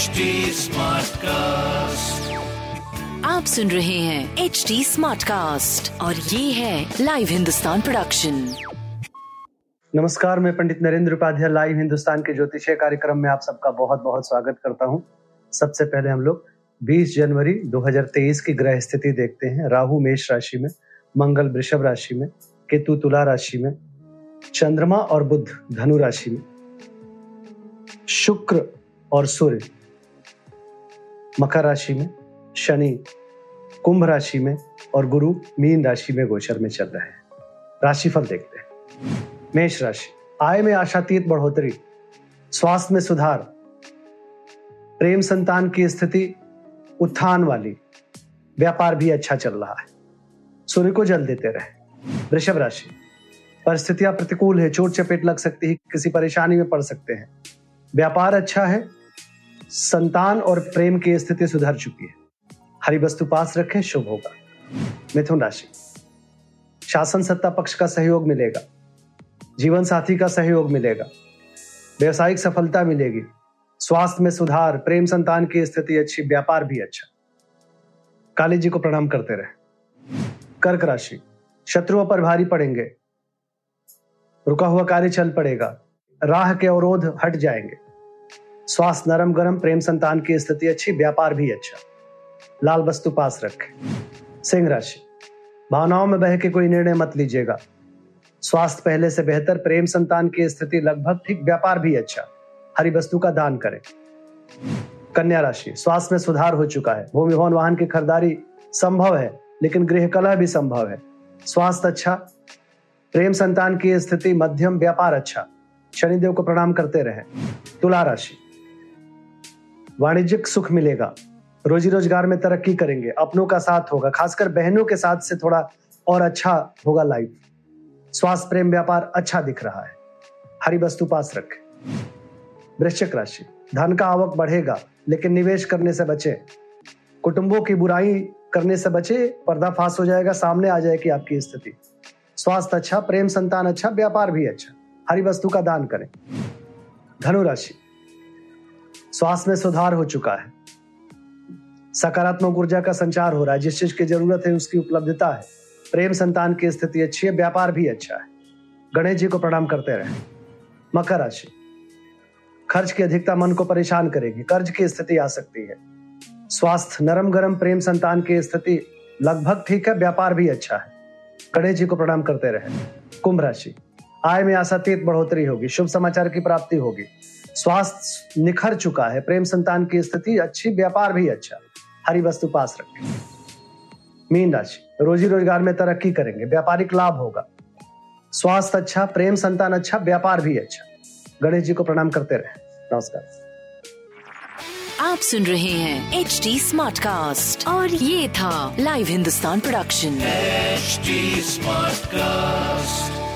HD Smartcast. आप सुन रहे हैं एच डी स्मार्ट कास्ट और ये है लाइव हिंदुस्तान प्रोडक्शन नमस्कार मैं पंडित नरेंद्र उपाध्याय लाइव हिंदुस्तान के ज्योतिषीय कार्यक्रम में आप सबका बहुत बहुत स्वागत करता हूँ। सबसे पहले हम लोग 20 जनवरी 2023 की ग्रह स्थिति देखते हैं। राहु मेष राशि में मंगल वृषभ राशि में केतु तुला राशि में चंद्रमा और बुध धनु राशि में शुक्र और सूर्य। मकर राशि में, शनि कुंभ राशि में और गुरु मीन राशि में गोचर में चल रहे हैं। राशिफल देखते हैं। मेष राशि, आय में आशातीत बढ़ोतरी, स्वास्थ्य में सुधार, प्रेम संतान की स्थिति, उत्थान वाली, व्यापार भी अच्छा चल रहा है। सूर्य को जल देते रहे। वृषभ राशि, परिस्थितियाँ प्रतिकूल है, चोट चपेट लग सकती है, किसी परेशानी में पड़ सकते हैं। व्यापार अच्छा है संतान और प्रेम की स्थिति सुधर चुकी है। हरी वस्तु पास रखें, शुभ होगा। मिथुन राशि। शासन सत्ता पक्ष का सहयोग मिलेगा। जीवन साथी का सहयोग मिलेगा। व्यवसायिक सफलता मिलेगी। स्वास्थ्य में सुधार, प्रेम संतान की स्थिति अच्छी, व्यापार भी अच्छा। काली जी को प्रणाम करते रहे। कर्क राशि। शत्रुओं पर भारी पड़ेंगे। रुका हुआ कार्य चल पड़ेगा। राह के अवरोध हट जाएँगे। स्वास्थ्य नरम गरम प्रेम संतान की स्थिति अच्छी, व्यापार भी अच्छा। लाल वस्तु पास रखें। सिंह राशि। भावनाओं में बह के कोई निर्णय मत लीजिएगा। स्वास्थ्य पहले से बेहतर, प्रेम संतान की स्थिति लगभग ठीक, व्यापार भी अच्छा। हरी वस्तु का दान करें। कन्या राशि। स्वास्थ्य में सुधार हो चुका है। भूमि, भवन, वाहन की खरीदारी संभव है, लेकिन गृह कलह भी संभव है। स्वास्थ्य अच्छा। प्रेम संतान की स्थिति मध्यम, व्यापार अच्छा। शनिदेव को प्रणाम करते रहे। तुला राशि। वाणिज्यिक सुख मिलेगा। रोजी रोज़गार में तरक्की करेंगे। अपनों का साथ होगा, खासकर बहनों के साथ से थोड़ा और अच्छा होगा लाइफ स्वास्थ्य, प्रेम, व्यापार अच्छा दिख रहा है। हरी वस्तु पास रखें। वृश्चिक राशि। धन का आवक बढ़ेगा, लेकिन निवेश करने से बचे। कुटुंबों की बुराई करने से बचे पर्दाफाश हो जाएगा, सामने आ जाएगी आपकी स्थिति। स्वास्थ्य अच्छा प्रेम संतान अच्छा व्यापार भी अच्छा। हरी वस्तु का दान करें। धनु राशि स्वास्थ्य में सुधार हो चुका है। सकारात्मक ऊर्जा का संचार हो रहा है, जिस चीज़ की ज़रूरत है, उसकी उपलब्धता है। प्रेम संतान की स्थिति अच्छी है, व्यापार भी अच्छा है। गणेश जी को प्रणाम करते रहे। मकर राशि। खर्च की अधिकता मन को परेशान करेगी, कर्ज की स्थिति आ सकती है। स्वास्थ्य नरम गरम प्रेम संतान की स्थिति लगभग ठीक है, व्यापार भी अच्छा है। गणेश जी को प्रणाम करते रहे। कुंभ राशि। आय में आशातीत बढ़ोतरी होगी, शुभ समाचार की प्राप्ति होगी। स्वास्थ्य निखर चुका है प्रेम संतान की स्थिति अच्छी व्यापार भी अच्छा। हरी वस्तु पास रखें। मीन राशि रोजी रोज़गार में तरक्की करेंगे व्यापारिक लाभ होगा। स्वास्थ्य अच्छा प्रेम संतान अच्छा व्यापार भी अच्छा। गणेश जी को प्रणाम करते रहे। नमस्कार। आप सुन रहे हैं एच डी स्मार्ट कास्ट और ये था live Hindustan production HD Smartcast.